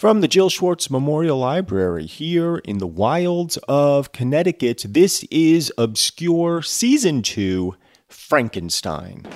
From the Jill Schwartz Memorial Library here in the wilds of Connecticut, this is Obscure Season 2 Frankenstein.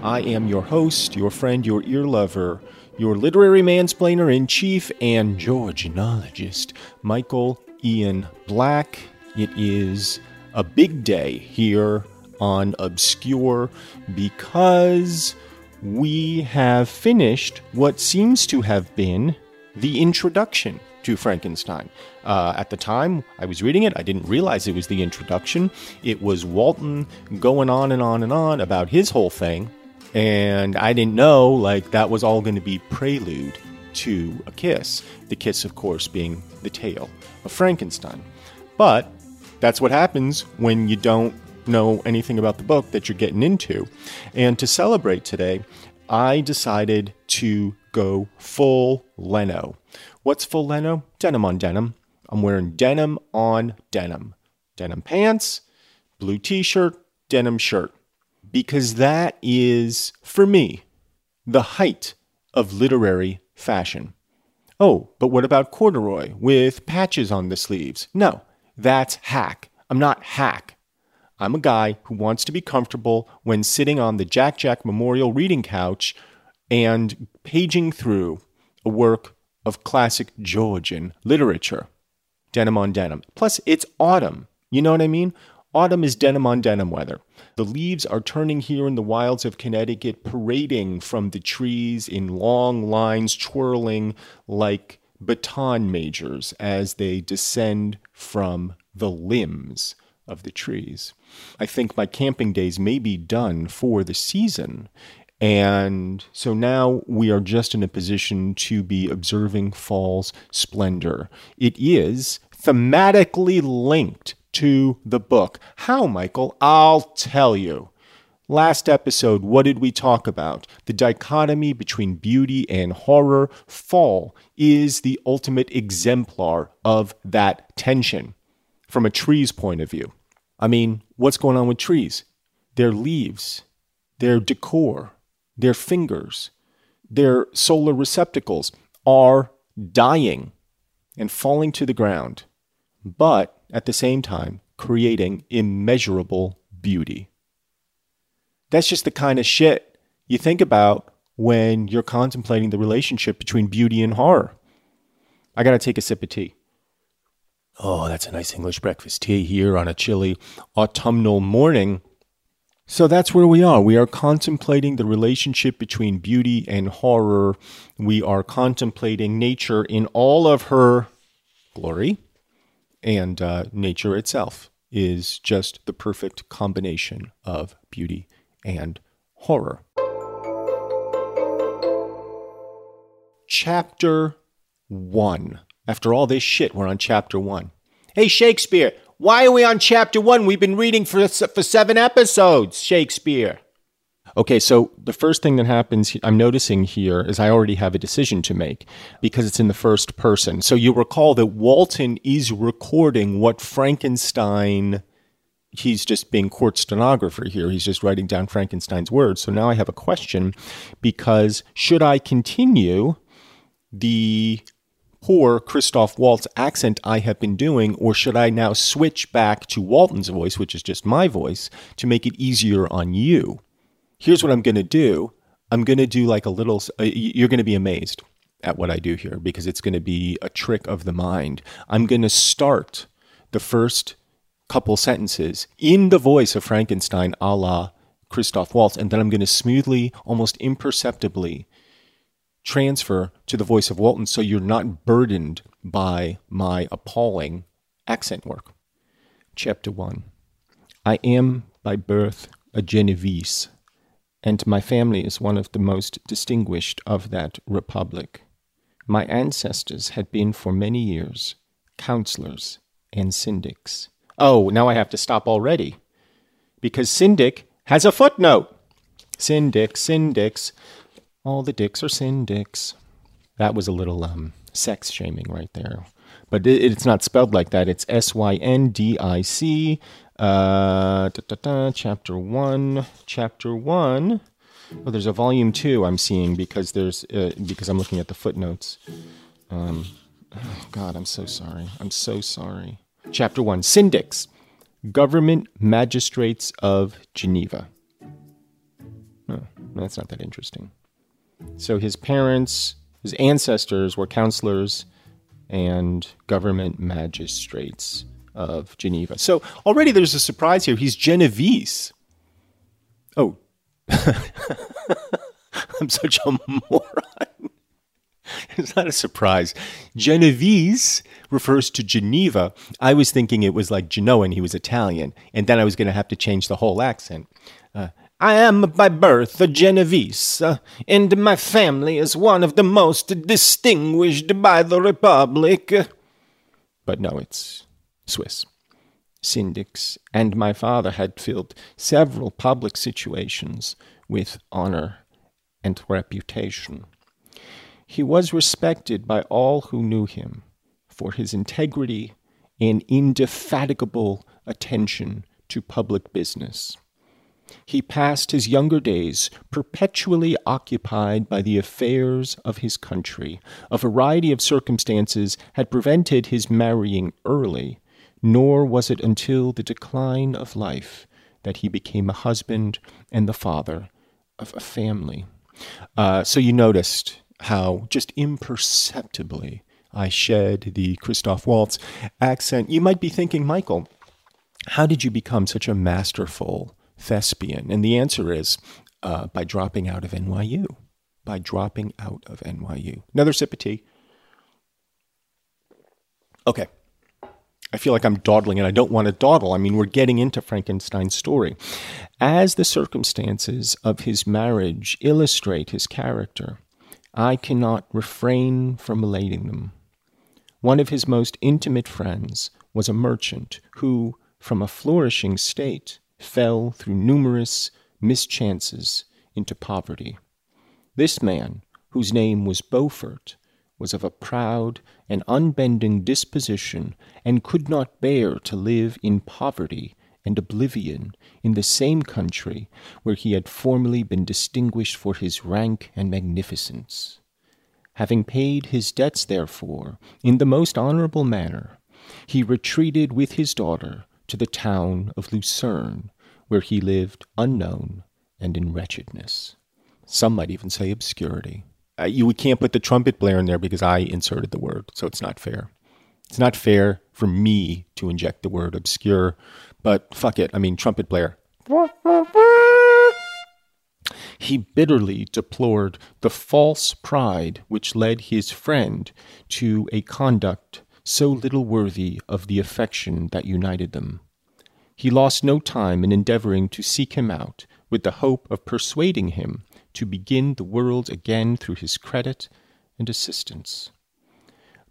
I am your host, your friend, your ear lover, your literary mansplainer in chief, and Georgianologist, Michael Ian Black. It is a big day here on Obscure because we have finished what seems to have been the introduction to Frankenstein. Uh, at the time I was reading it, I didn't realize it was the introduction. It was Walton going on and on and on about his whole thing, and I didn't know like that was all going to be prelude to a kiss. The kiss, of course, being the tale of Frankenstein. But that's what happens when you don't know anything about the book that you're getting into. And to celebrate today, I decided to go full Leno. What's full Leno? Denim on denim. I'm wearing denim on denim. Denim pants, blue t shirt, denim shirt. Because that is, for me, the height of literary fashion. Oh, but what about corduroy with patches on the sleeves? No, that's hack. I'm not hack. I'm a guy who wants to be comfortable when sitting on the Jack Jack Memorial reading couch and paging through a work of classic Georgian literature. Denim on denim. Plus, it's autumn. You know what I mean? Autumn is denim on denim weather. The leaves are turning here in the wilds of Connecticut, parading from the trees in long lines, twirling like baton majors as they descend from the limbs of the trees. I think my camping days may be done for the season. And so now we are just in a position to be observing fall's splendor. It is thematically linked to the book. How, Michael? I'll tell you. Last episode, what did we talk about? The dichotomy between beauty and horror. Fall is the ultimate exemplar of that tension from a tree's point of view. I mean, what's going on with trees? Their leaves, their decor, their fingers, their solar receptacles are dying and falling to the ground, but at the same time, creating immeasurable beauty. That's just the kind of shit you think about when you're contemplating the relationship between beauty and horror. I got to take a sip of tea. Oh, that's a nice English breakfast tea here on a chilly autumnal morning. So that's where we are. We are contemplating the relationship between beauty and horror. We are contemplating nature in all of her glory, and uh, nature itself is just the perfect combination of beauty and horror. Chapter 1 after all this shit, we're on chapter one. Hey, Shakespeare, why are we on chapter one? We've been reading for, for seven episodes, Shakespeare. Okay, so the first thing that happens, I'm noticing here, is I already have a decision to make because it's in the first person. So you recall that Walton is recording what Frankenstein, he's just being court stenographer here. He's just writing down Frankenstein's words. So now I have a question because should I continue the poor Christoph Waltz accent I have been doing, or should I now switch back to Walton's voice, which is just my voice, to make it easier on you? Here's what I'm going to do I'm going to do like a little, uh, you're going to be amazed. at what I do here because it's going to be a trick of the mind. I'm going to start the first couple sentences in the voice of Frankenstein a la Christoph Waltz, and then I'm going to smoothly, almost imperceptibly, transfer to the voice of Walton so you're not burdened by my appalling accent work. Chapter 1 I am by birth a Genevese, and my family is one of the most distinguished of that republic. My ancestors had been for many years counselors and syndics. Oh, now I have to stop already. Because syndic has a footnote. Syndic, syndics. All the dicks are syndics. That was a little um, sex shaming right there. But it, it's not spelled like that. It's S Y N D I C. Uh, chapter 1. Chapter 1. Oh, there's a volume 2 I'm seeing because there's uh, because I'm looking at the footnotes. Um, oh God, I'm so sorry. I'm so sorry. Chapter 1 Syndics, Government Magistrates of Geneva. Oh, that's not that interesting. So his parents, his ancestors were counselors and government magistrates of Geneva. So already there's a surprise here. He's Genovese. Oh, I'm such a moron. it's not a surprise. Genovese refers to Geneva. I was thinking it was like Genoan, he was Italian, and then I was going to have to change the whole accent. I am by birth a Genevese, uh, and my family is one of the most distinguished by the Republic. But no, it's Swiss. Syndics and my father had filled several public situations with honor and reputation. He was respected by all who knew him for his integrity and indefatigable attention to public business. He passed his younger days perpetually occupied by the affairs of his country. A variety of circumstances had prevented his marrying early, nor was it until the decline of life that he became a husband and the father of a family. Uh, so you noticed how just imperceptibly I shed the Christoph Waltz accent. You might be thinking, Michael, how did you become such a masterful thespian? And the answer is uh, by dropping out of NYU. By dropping out of NYU. Another sip of tea. Okay. I feel like I'm dawdling and I don't want to dawdle. I mean, we're getting into Frankenstein's story. As the circumstances of his marriage illustrate his character, I cannot refrain from relating them. One of his most intimate friends was a merchant who, from a flourishing state, fell through numerous mischances into poverty. This man, whose name was Beaufort, was of a proud and unbending disposition, and could not bear to live in poverty and oblivion in the same country where he had formerly been distinguished for his rank and magnificence. Having paid his debts, therefore, in the most honorable manner, he retreated with his daughter to the town of Lucerne, where he lived unknown and in wretchedness. Some might even say obscurity. Uh, you can't put the trumpet blare in there because I inserted the word, so it's not fair. It's not fair for me to inject the word obscure but fuck it. I mean, trumpet player. He bitterly deplored the false pride which led his friend to a conduct so little worthy of the affection that united them. He lost no time in endeavoring to seek him out, with the hope of persuading him to begin the world again through his credit and assistance.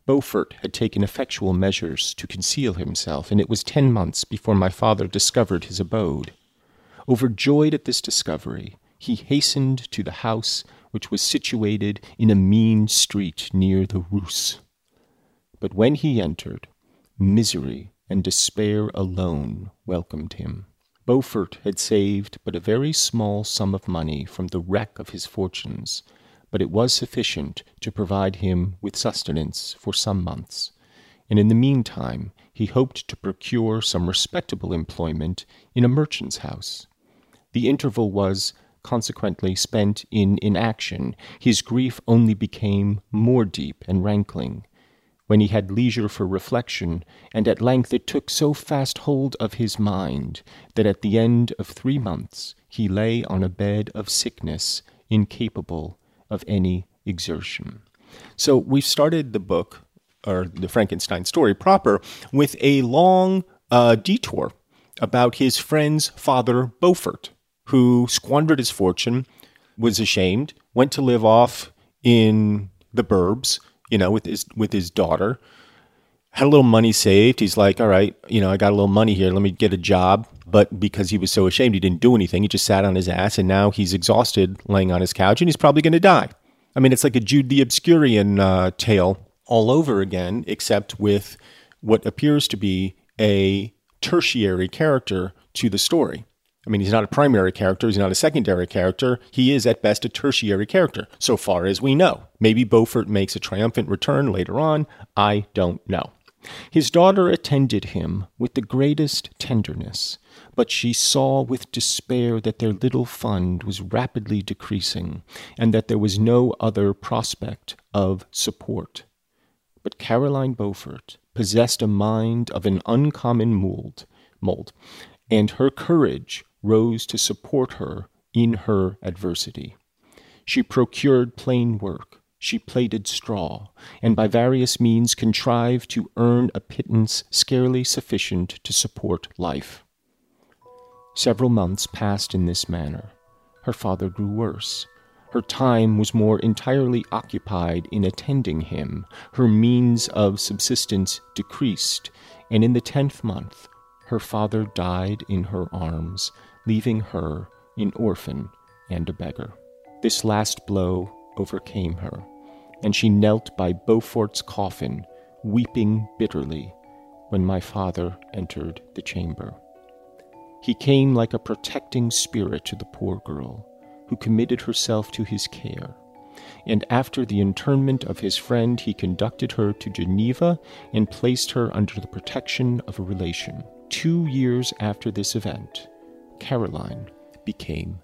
Beaufort had taken effectual measures to conceal himself, and it was ten months before my father discovered his abode. Overjoyed at this discovery, he hastened to the house which was situated in a mean street near the Reuss. But when he entered, misery and despair alone welcomed him. Beaufort had saved but a very small sum of money from the wreck of his fortunes, but it was sufficient to provide him with sustenance for some months, and in the meantime he hoped to procure some respectable employment in a merchant's house. The interval was consequently spent in inaction, his grief only became more deep and rankling. When he had leisure for reflection, and at length it took so fast hold of his mind that at the end of three months he lay on a bed of sickness, incapable of any exertion. So we've started the book, or the Frankenstein story proper, with a long uh, detour about his friend's father, Beaufort, who squandered his fortune, was ashamed, went to live off in the burbs, you know, with his with his daughter. Had a little money saved. He's like, all right, you know, I got a little money here. Let me get a job. But because he was so ashamed, he didn't do anything. He just sat on his ass, and now he's exhausted, laying on his couch, and he's probably going to die. I mean, it's like a Jude the Obscurian uh, tale all over again, except with what appears to be a tertiary character to the story. I mean, he's not a primary character, he's not a secondary character. He is at best a tertiary character, so far as we know. Maybe Beaufort makes a triumphant return later on. I don't know. His daughter attended him with the greatest tenderness, but she saw with despair that their little fund was rapidly decreasing, and that there was no other prospect of support. But Caroline Beaufort possessed a mind of an uncommon mold, mold, and her courage rose to support her in her adversity. She procured plain work, she plaited straw, and by various means contrived to earn a pittance scarcely sufficient to support life. Several months passed in this manner. Her father grew worse. Her time was more entirely occupied in attending him. Her means of subsistence decreased, and in the tenth month her father died in her arms, leaving her an orphan and a beggar. This last blow overcame her and she knelt by Beaufort's coffin, weeping bitterly, when my father entered the chamber. He came like a protecting spirit to the poor girl, who committed herself to his care. And after the internment of his friend, he conducted her to Geneva and placed her under the protection of a relation. Two years after this event, Caroline became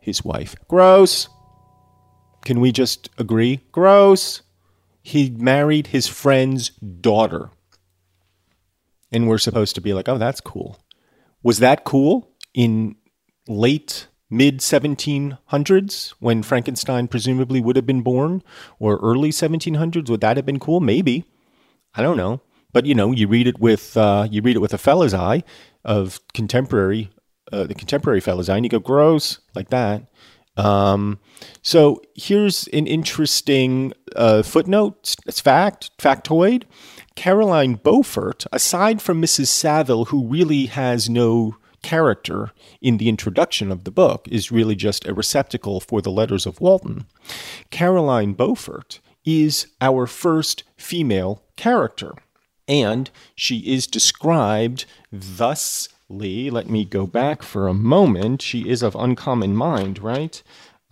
his wife. Gross! Can we just agree? Gross. He married his friend's daughter. And we're supposed to be like, oh, that's cool. Was that cool in late mid 1700s when Frankenstein presumably would have been born or early 1700s? Would that have been cool? Maybe. I don't know. But you know, you read it with uh, you read it with a fella's eye of contemporary, uh, the contemporary fella's eye, you go gross like that. Um, so here's an interesting uh, footnote, it's fact, factoid. Caroline Beaufort, aside from Mrs. Saville, who really has no character in the introduction of the book, is really just a receptacle for the letters of Walton. Caroline Beaufort is our first female character, and she is described thus Lee, let me go back for a moment. She is of uncommon mind, right?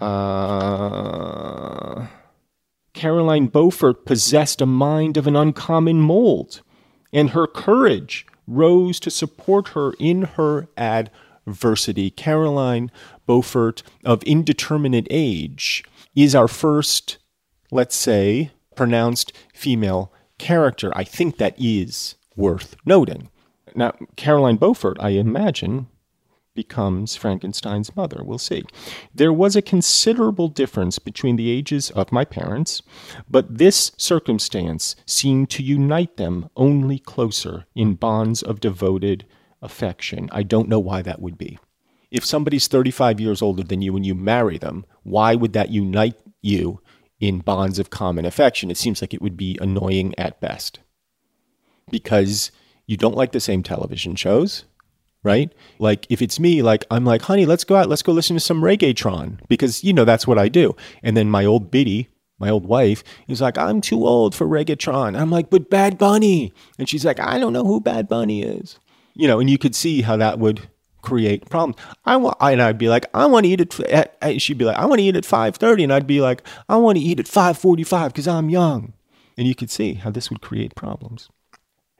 Uh, Caroline Beaufort possessed a mind of an uncommon mold, and her courage rose to support her in her adversity. Caroline Beaufort, of indeterminate age, is our first, let's say, pronounced female character. I think that is worth noting. Now, Caroline Beaufort, I imagine, becomes Frankenstein's mother. We'll see. There was a considerable difference between the ages of my parents, but this circumstance seemed to unite them only closer in bonds of devoted affection. I don't know why that would be. If somebody's 35 years older than you and you marry them, why would that unite you in bonds of common affection? It seems like it would be annoying at best. Because you don't like the same television shows, right? Like if it's me, like I'm like, honey, let's go out, let's go listen to some reggaeton because you know that's what I do. And then my old biddy, my old wife, is like, I'm too old for reggaeton. I'm like, but Bad Bunny, and she's like, I don't know who Bad Bunny is, you know. And you could see how that would create problems. I want, and I'd be like, I want to eat it. At, at, she'd be like, I want to eat at five thirty, and I'd be like, I want to eat at five forty-five because I'm young. And you could see how this would create problems.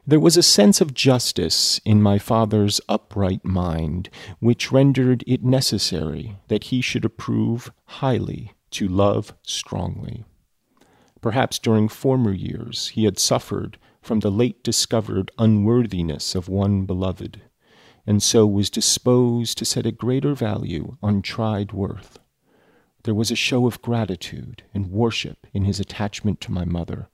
There was a sense of justice in my father's upright mind which rendered it necessary that he should approve highly to love strongly. Perhaps during former years he had suffered from the late discovered unworthiness of one beloved, and so was disposed to set a greater value on tried worth. There was a show of gratitude and worship in his attachment to my mother,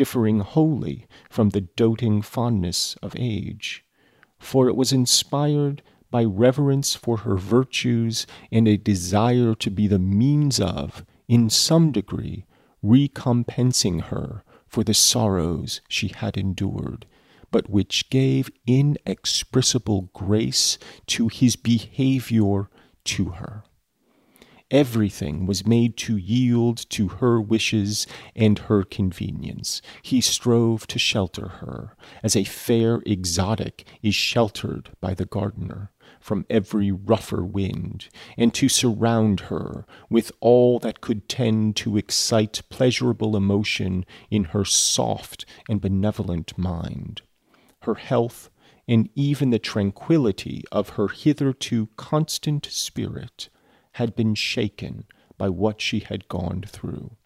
differing wholly from the doting fondness of age, for it was inspired by reverence for her virtues and a desire to be the means of, in some degree, recompensing her for the sorrows she had endured, but which gave inexpressible grace to his behavior to her. Everything was made to yield to her wishes and her convenience. He strove to shelter her, as a fair exotic is sheltered by the gardener from every rougher wind, and to surround her with all that could tend to excite pleasurable emotion in her soft and benevolent mind. Her health, and even the tranquillity of her hitherto constant spirit, had been shaken by what she had gone through.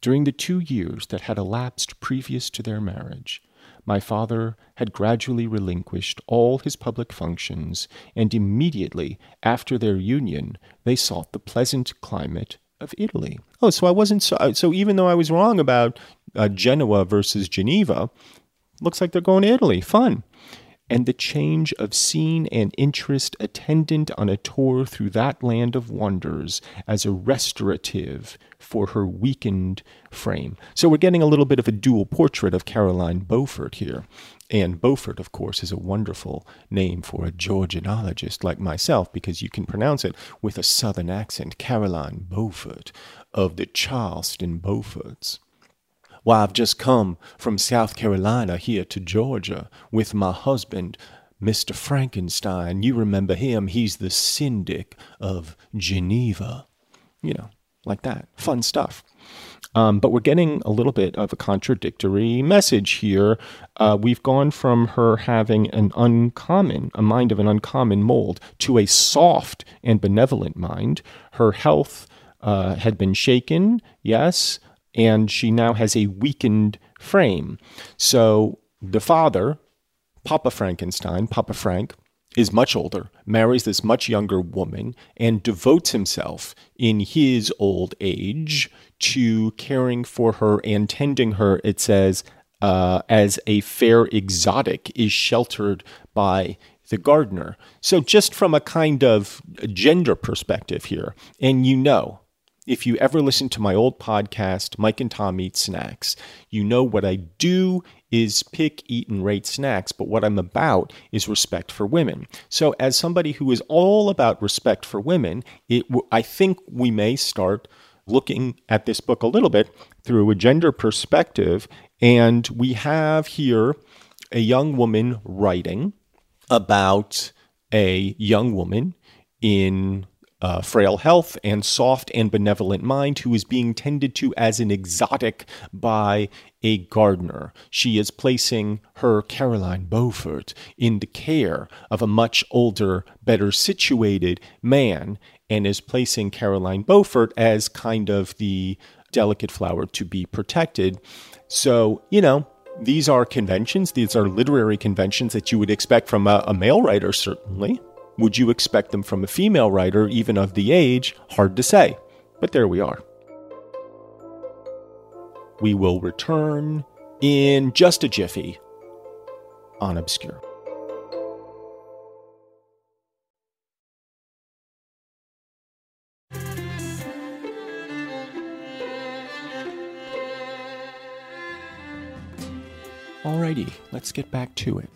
During the two years that had elapsed previous to their marriage, my father had gradually relinquished all his public functions, and immediately after their union they sought the pleasant climate of Italy. Oh, so I wasn't so. So even though I was wrong about uh, Genoa versus Geneva, looks like they're going to Italy. Fun and the change of scene and interest attendant on a tour through that land of wonders as a restorative for her weakened frame. So we're getting a little bit of a dual portrait of Caroline Beaufort here. And Beaufort, of course, is a wonderful name for a Georgianologist like myself because you can pronounce it with a southern accent Caroline Beaufort of the Charleston Beauforts. Why, I've just come from South Carolina here to Georgia with my husband, Mr. Frankenstein. You remember him, he's the syndic of Geneva. You know, like that. Fun stuff. Um, but we're getting a little bit of a contradictory message here. Uh, we've gone from her having an uncommon, a mind of an uncommon mold, to a soft and benevolent mind. Her health uh, had been shaken, yes, and she now has a weakened frame. So the father, Papa Frankenstein, Papa Frank, is much older, marries this much younger woman, and devotes himself in his old age to caring for her and tending her, it says, uh, as a fair exotic is sheltered by the gardener. So, just from a kind of gender perspective here, and you know, if you ever listen to my old podcast, Mike and Tom Eat Snacks, you know what I do is pick, eat, and rate snacks, but what I'm about is respect for women. So, as somebody who is all about respect for women, it I think we may start looking at this book a little bit through a gender perspective. And we have here a young woman writing about a young woman in uh, frail health and soft and benevolent mind who is being tended to as an exotic by a gardener. She is placing her Caroline Beaufort in the care of a much older, better situated man and is placing Caroline Beaufort as kind of the delicate flower to be protected. So, you know, these are conventions, these are literary conventions that you would expect from a, a male writer, certainly. Would you expect them from a female writer, even of the age? Hard to say. But there we are. We will return in just a jiffy on Obscure. Alrighty, let's get back to it.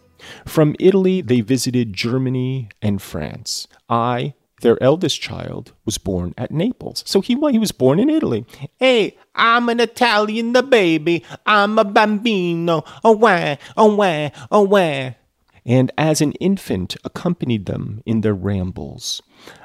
From Italy, they visited Germany and France. I, their eldest child, was born at Naples. So he, he was born in Italy. Hey, I'm an Italian, the baby. I'm a bambino. Oh, wah, oh, wah, oh. And as an infant, accompanied them in their rambles.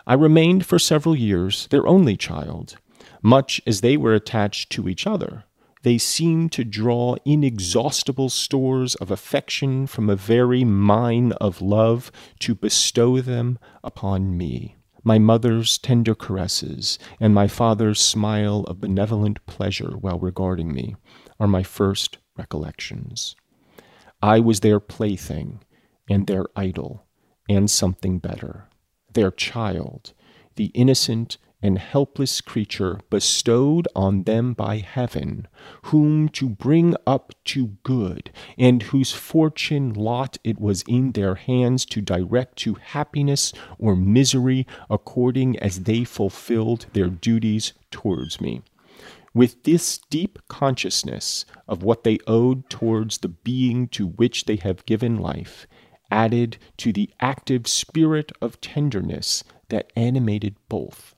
I remained for several years their only child, much as they were attached to each other they seem to draw inexhaustible stores of affection from a very mine of love to bestow them upon me. My mother's tender caresses and my father's smile of benevolent pleasure while regarding me are my first recollections. I was their plaything and their idol and something better, their child, the innocent and helpless creature bestowed on them by heaven, whom to bring up to good, and whose fortune lot it was in their hands to direct to happiness or misery according as they fulfilled their duties towards me. With this deep consciousness of what they owed towards the being to which they have given life, added to the active spirit of tenderness that animated both,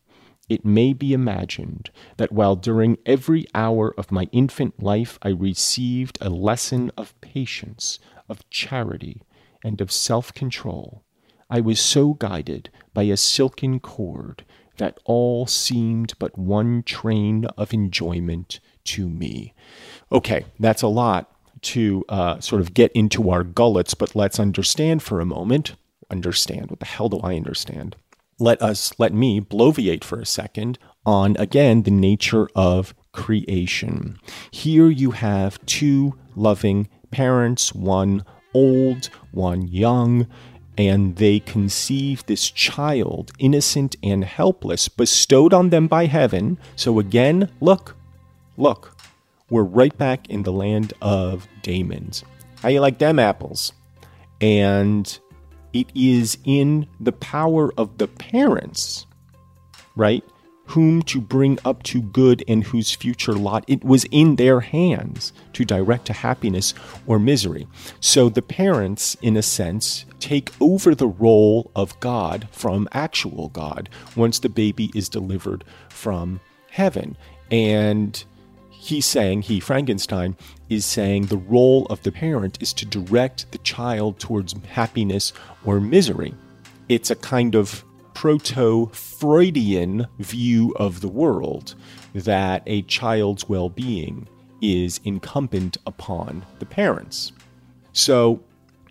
it may be imagined that while during every hour of my infant life I received a lesson of patience, of charity, and of self control, I was so guided by a silken cord that all seemed but one train of enjoyment to me. Okay, that's a lot to uh, sort of get into our gullets, but let's understand for a moment. Understand. What the hell do I understand? Let us, let me bloviate for a second on again the nature of creation. Here you have two loving parents, one old, one young, and they conceive this child, innocent and helpless, bestowed on them by heaven. So again, look, look, we're right back in the land of Damon's. How you like them apples? And it is in the power of the parents, right? Whom to bring up to good and whose future lot it was in their hands to direct to happiness or misery. So the parents, in a sense, take over the role of God from actual God once the baby is delivered from heaven. And he's saying, he, Frankenstein, is saying the role of the parent is to direct the child towards happiness or misery. It's a kind of proto Freudian view of the world that a child's well being is incumbent upon the parents. So,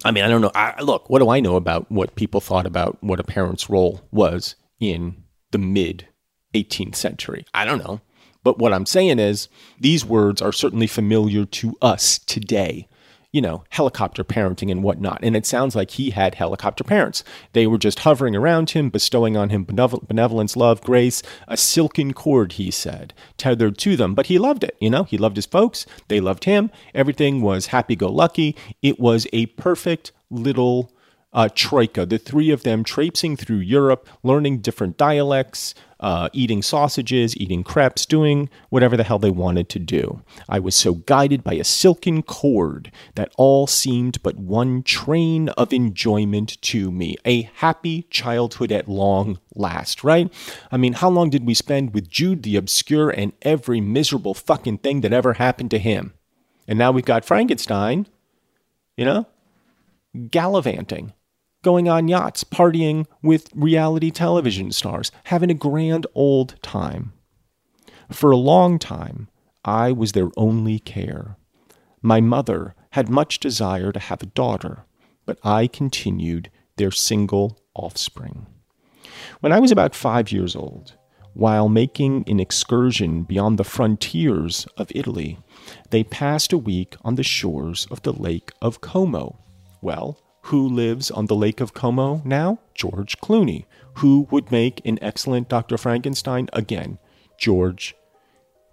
I mean, I don't know. I, look, what do I know about what people thought about what a parent's role was in the mid 18th century? I don't know. But what I'm saying is, these words are certainly familiar to us today. You know, helicopter parenting and whatnot. And it sounds like he had helicopter parents. They were just hovering around him, bestowing on him benevolence, love, grace, a silken cord, he said, tethered to them. But he loved it. You know, he loved his folks. They loved him. Everything was happy go lucky. It was a perfect little uh, troika, the three of them traipsing through Europe, learning different dialects, uh, eating sausages, eating crepes, doing whatever the hell they wanted to do. I was so guided by a silken cord that all seemed but one train of enjoyment to me. A happy childhood at long last, right? I mean, how long did we spend with Jude the Obscure and every miserable fucking thing that ever happened to him? And now we've got Frankenstein, you know, gallivanting going on yachts, partying with reality television stars, having a grand old time. For a long time, I was their only care. My mother had much desire to have a daughter, but I continued their single offspring. When I was about five years old, while making an excursion beyond the frontiers of Italy, they passed a week on the shores of the Lake of Como. Well, who lives on the Lake of Como now? George Clooney. Who would make an excellent Dr. Frankenstein? Again, George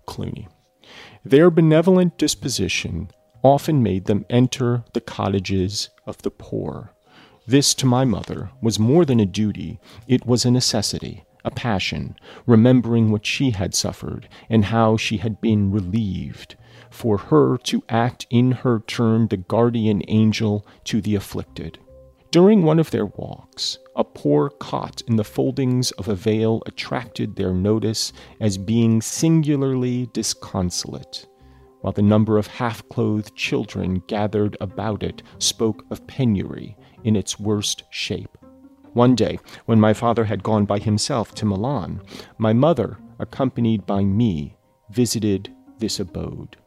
Clooney. Their benevolent disposition often made them enter the cottages of the poor. This, to my mother, was more than a duty, it was a necessity, a passion, remembering what she had suffered and how she had been relieved for her to act in her turn the guardian angel to the afflicted. During one of their walks, a poor cot in the foldings of a vale attracted their notice as being singularly disconsolate, while the number of half clothed children gathered about it spoke of penury in its worst shape. One day, when my father had gone by himself to Milan, my mother, accompanied by me, visited this abode.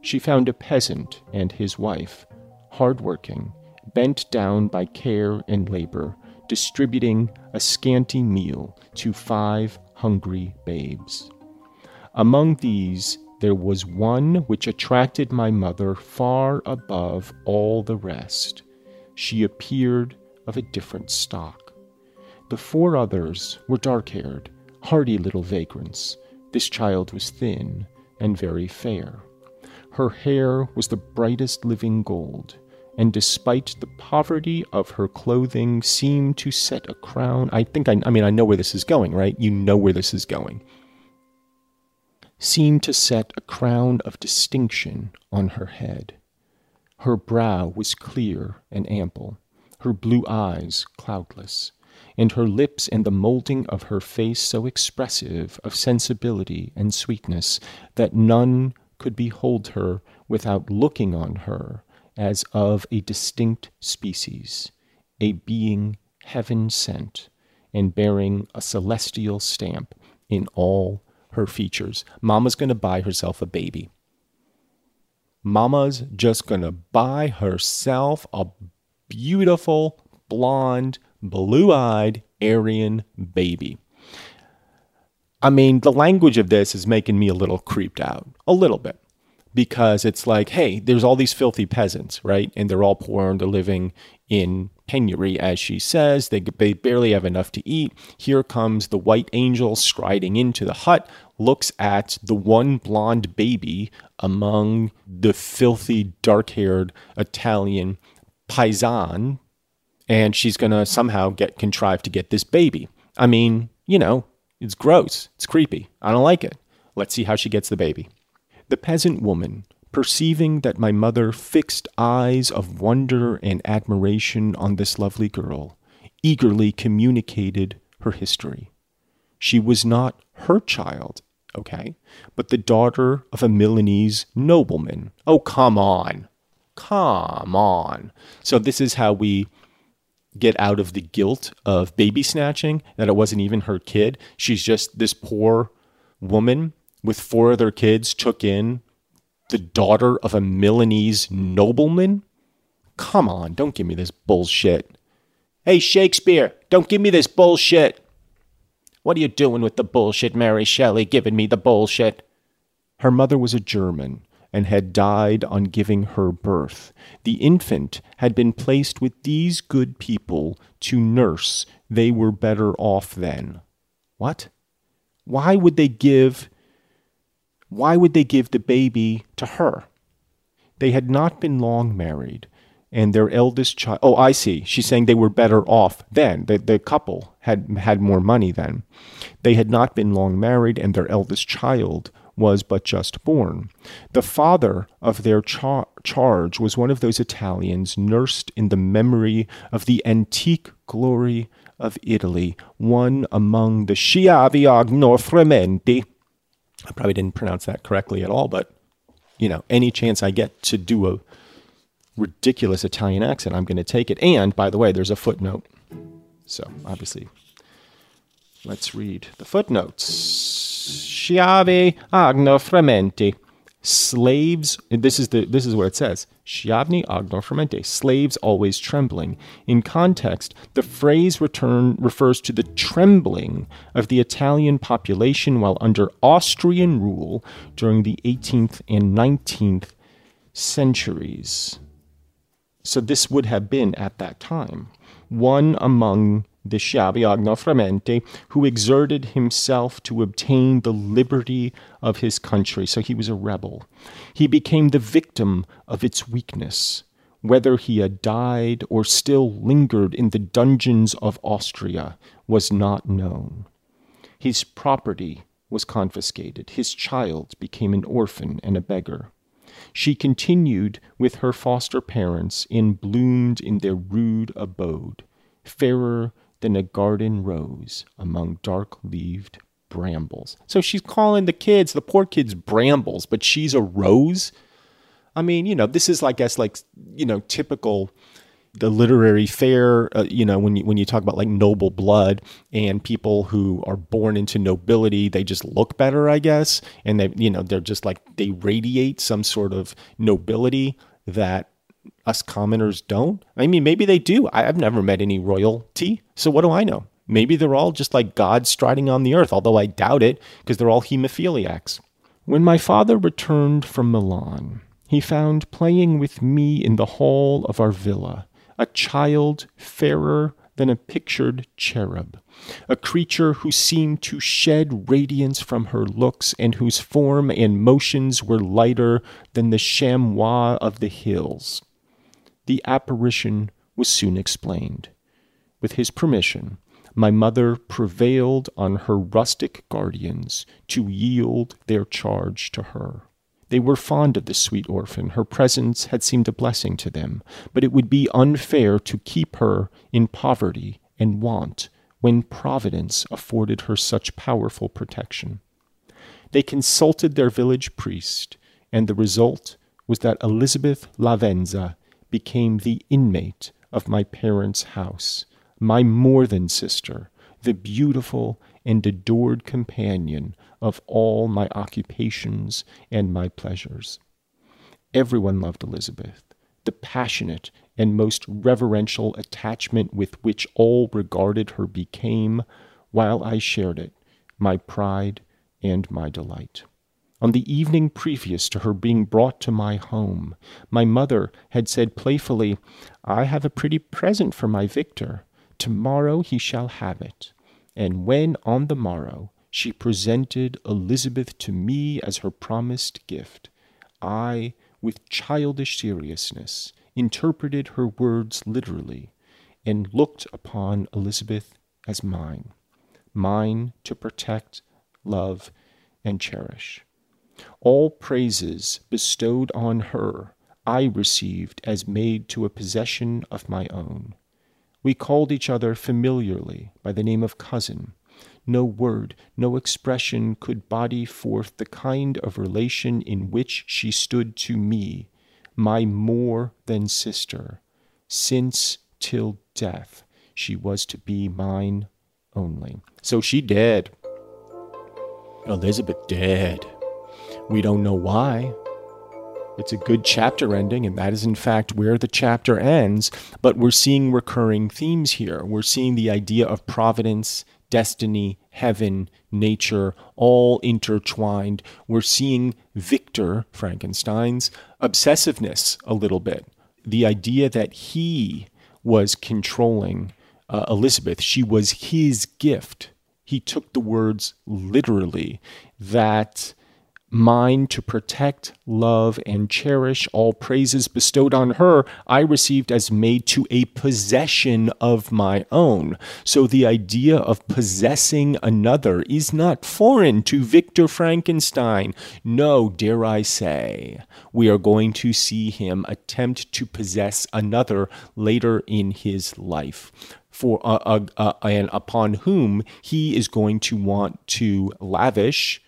She found a peasant and his wife, hardworking, bent down by care and labor, distributing a scanty meal to five hungry babes. Among these, there was one which attracted my mother far above all the rest. She appeared of a different stock. The four others were dark haired, hardy little vagrants. This child was thin and very fair. Her hair was the brightest living gold, and despite the poverty of her clothing, seemed to set a crown. I think I, I mean, I know where this is going, right? You know where this is going seemed to set a crown of distinction on her head. Her brow was clear and ample, her blue eyes cloudless, and her lips and the moulding of her face so expressive of sensibility and sweetness that none could behold her without looking on her as of a distinct species, a being heaven sent, and bearing a celestial stamp in all her features. Mama's going to buy herself a baby. Mama's just going to buy herself a beautiful, blonde, blue eyed Aryan baby. I mean, the language of this is making me a little creeped out, a little bit, because it's like, hey, there's all these filthy peasants, right? And they're all poor and they're living in penury, as she says. They, they barely have enough to eat. Here comes the white angel striding into the hut, looks at the one blonde baby among the filthy, dark haired Italian paisan, and she's going to somehow get contrived to get this baby. I mean, you know, it's gross. It's creepy. I don't like it. Let's see how she gets the baby. The peasant woman perceiving that my mother fixed eyes of wonder and admiration on this lovely girl, eagerly communicated her history. She was not her child, okay, but the daughter of a Milanese nobleman. Oh, come on. Come on. So, this is how we get out of the guilt of baby snatching, that it wasn't even her kid. She's just this poor woman with four other kids took in the daughter of a Milanese nobleman? Come on, don't give me this bullshit. Hey, Shakespeare, don't give me this bullshit. What are you doing with the bullshit, Mary Shelley, giving me the bullshit? Her mother was a German and had died on giving her birth. The infant had been placed with these good people to nurse. They were better off then. What? Why would they give why would they give the baby to her? They had not been long married, and their eldest child. Oh, I see. She's saying they were better off then. The, the couple had had more money then. They had not been long married, and their eldest child was but just born. The father of their char- charge was one of those Italians nursed in the memory of the antique glory of Italy, one among the Schiavi Agnorfrementi I probably didn't pronounce that correctly at all, but you know, any chance I get to do a ridiculous Italian accent, I'm going to take it. And by the way, there's a footnote. So obviously, let's read the footnotes. Schiavi agno frementi slaves this is the this is what it says schiavni agnor fremente slaves always trembling. In context the phrase return refers to the trembling of the italian population while under austrian rule during the 18th and 19th centuries. So this would have been at that time one among the Schiaviagno Fremente, who exerted himself to obtain the liberty of his country. So he was a rebel. He became the victim of its weakness. Whether he had died or still lingered in the dungeons of Austria was not known. His property was confiscated. His child became an orphan and a beggar. She continued with her foster parents and bloomed in their rude abode, fairer than a garden rose among dark leaved brambles. So she's calling the kids, the poor kids, brambles, but she's a rose. I mean, you know, this is, I guess, like, you know, typical the literary fair. uh, you know, when you, when you talk about like noble blood and people who are born into nobility, they just look better, I guess. And they, you know, they're just like, they radiate some sort of nobility that us commoners don't. I mean, maybe they do. I, I've never met any royalty. So what do I know? Maybe they're all just like God striding on the earth, although I doubt it because they're all hemophiliacs. When my father returned from Milan, he found playing with me in the hall of our villa a child fairer than a pictured cherub, a creature who seemed to shed radiance from her looks and whose form and motions were lighter than the chamois of the hills. The apparition was soon explained. With his permission, my mother prevailed on her rustic guardians to yield their charge to her. They were fond of the sweet orphan. Her presence had seemed a blessing to them, but it would be unfair to keep her in poverty and want when Providence afforded her such powerful protection. They consulted their village priest, and the result was that Elizabeth Lavenza became the inmate of my parents' house, my more than sister, the beautiful and adored companion of all my occupations and my pleasures. Everyone loved Elizabeth. The passionate and most reverential attachment with which all regarded her became, while I shared it, my pride and my delight. On the evening previous to her being brought to my home, my mother had said playfully, I have a pretty present for my Victor. Tomorrow he shall have it. And when on the morrow she presented Elizabeth to me as her promised gift. I, with childish seriousness, interpreted her words literally and looked upon Elizabeth as mine, mine to protect, love, and cherish. All praises bestowed on her I received as made to a possession of my own. We called each other familiarly by the name of cousin, no word, no expression could body forth the kind of relation in which she stood to me, my more than sister, since till death she was to be mine only. So she dead. Elizabeth dead. We don't know why. It's a good chapter ending, and that is in fact where the chapter ends. But we're seeing recurring themes here. We're seeing the idea of providence destiny, heaven, nature, all intertwined. We're seeing Victor Frankenstein's obsessiveness a little bit. The idea that he was controlling uh, Elizabeth, she was his gift. He took the words literally that mine to protect, love, and cherish all praises bestowed on her, I received as made to a possession of my own. So the idea of possessing another is not foreign to Victor Frankenstein. No, dare I say, we are going to see him attempt to possess another later in his life. For uh, uh, uh, and upon whom he is going to want to lavish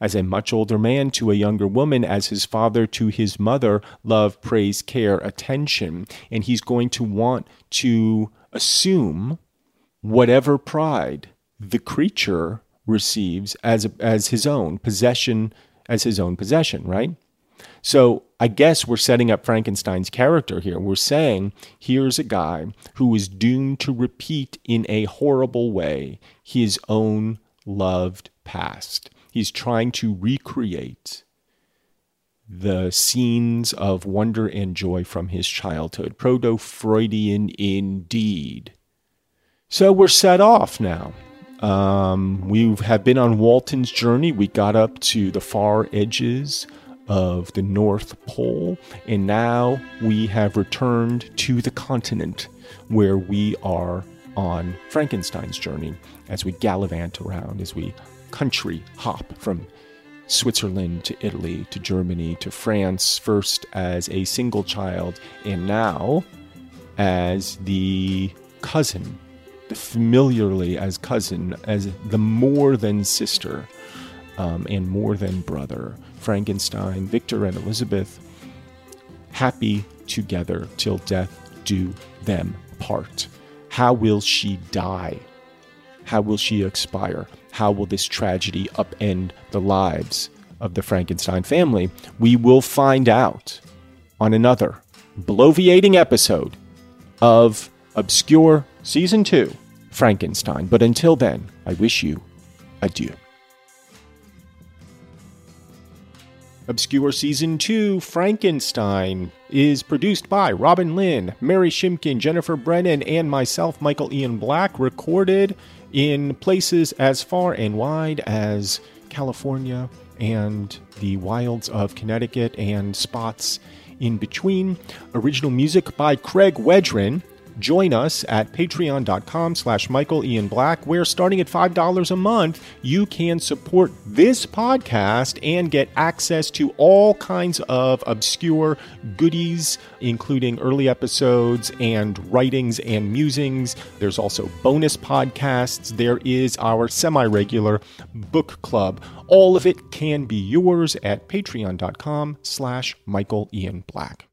as a much older man to a younger woman, as his father to his mother, love, praise, care, attention. And he's going to want to assume whatever pride the creature receives as, as his own possession, as his own possession, right? So I guess we're setting up Frankenstein's character here. We're saying here's a guy who is doomed to repeat in a horrible way his own loved past. He's trying to recreate the scenes of wonder and joy from his childhood. Proto Freudian indeed. So we're set off now. Um, we have been on Walton's journey. We got up to the far edges of the North Pole, and now we have returned to the continent where we are on Frankenstein's journey as we gallivant around, as we country hop from Switzerland to Italy to Germany to France, first as a single child, and now as the cousin, familiarly as cousin, as the more than sister um, and more than brother. Frankenstein, Victor, and Elizabeth, happy together till death do them part? How will she die? How will she expire? How will this tragedy upend the lives of the Frankenstein family? We will find out on another bloviating episode of Obscure Season 2 Frankenstein. But until then, I wish you adieu. Obscure Season 2 Frankenstein is produced by Robin Lynn, Mary Shimkin, Jennifer Brennan, and myself, Michael Ian Black, recorded in places as far and wide as California and the wilds of Connecticut and spots in between. Original music by Craig Wedren. Join us at patreon.com slash Michael Ian Black, where starting at $5 a month, you can support this podcast and get access to all kinds of obscure goodies, including early episodes and writings and musings. There's also bonus podcasts. There is our semi-regular book club. All of it can be yours at patreon.com slash Michael Ian Black.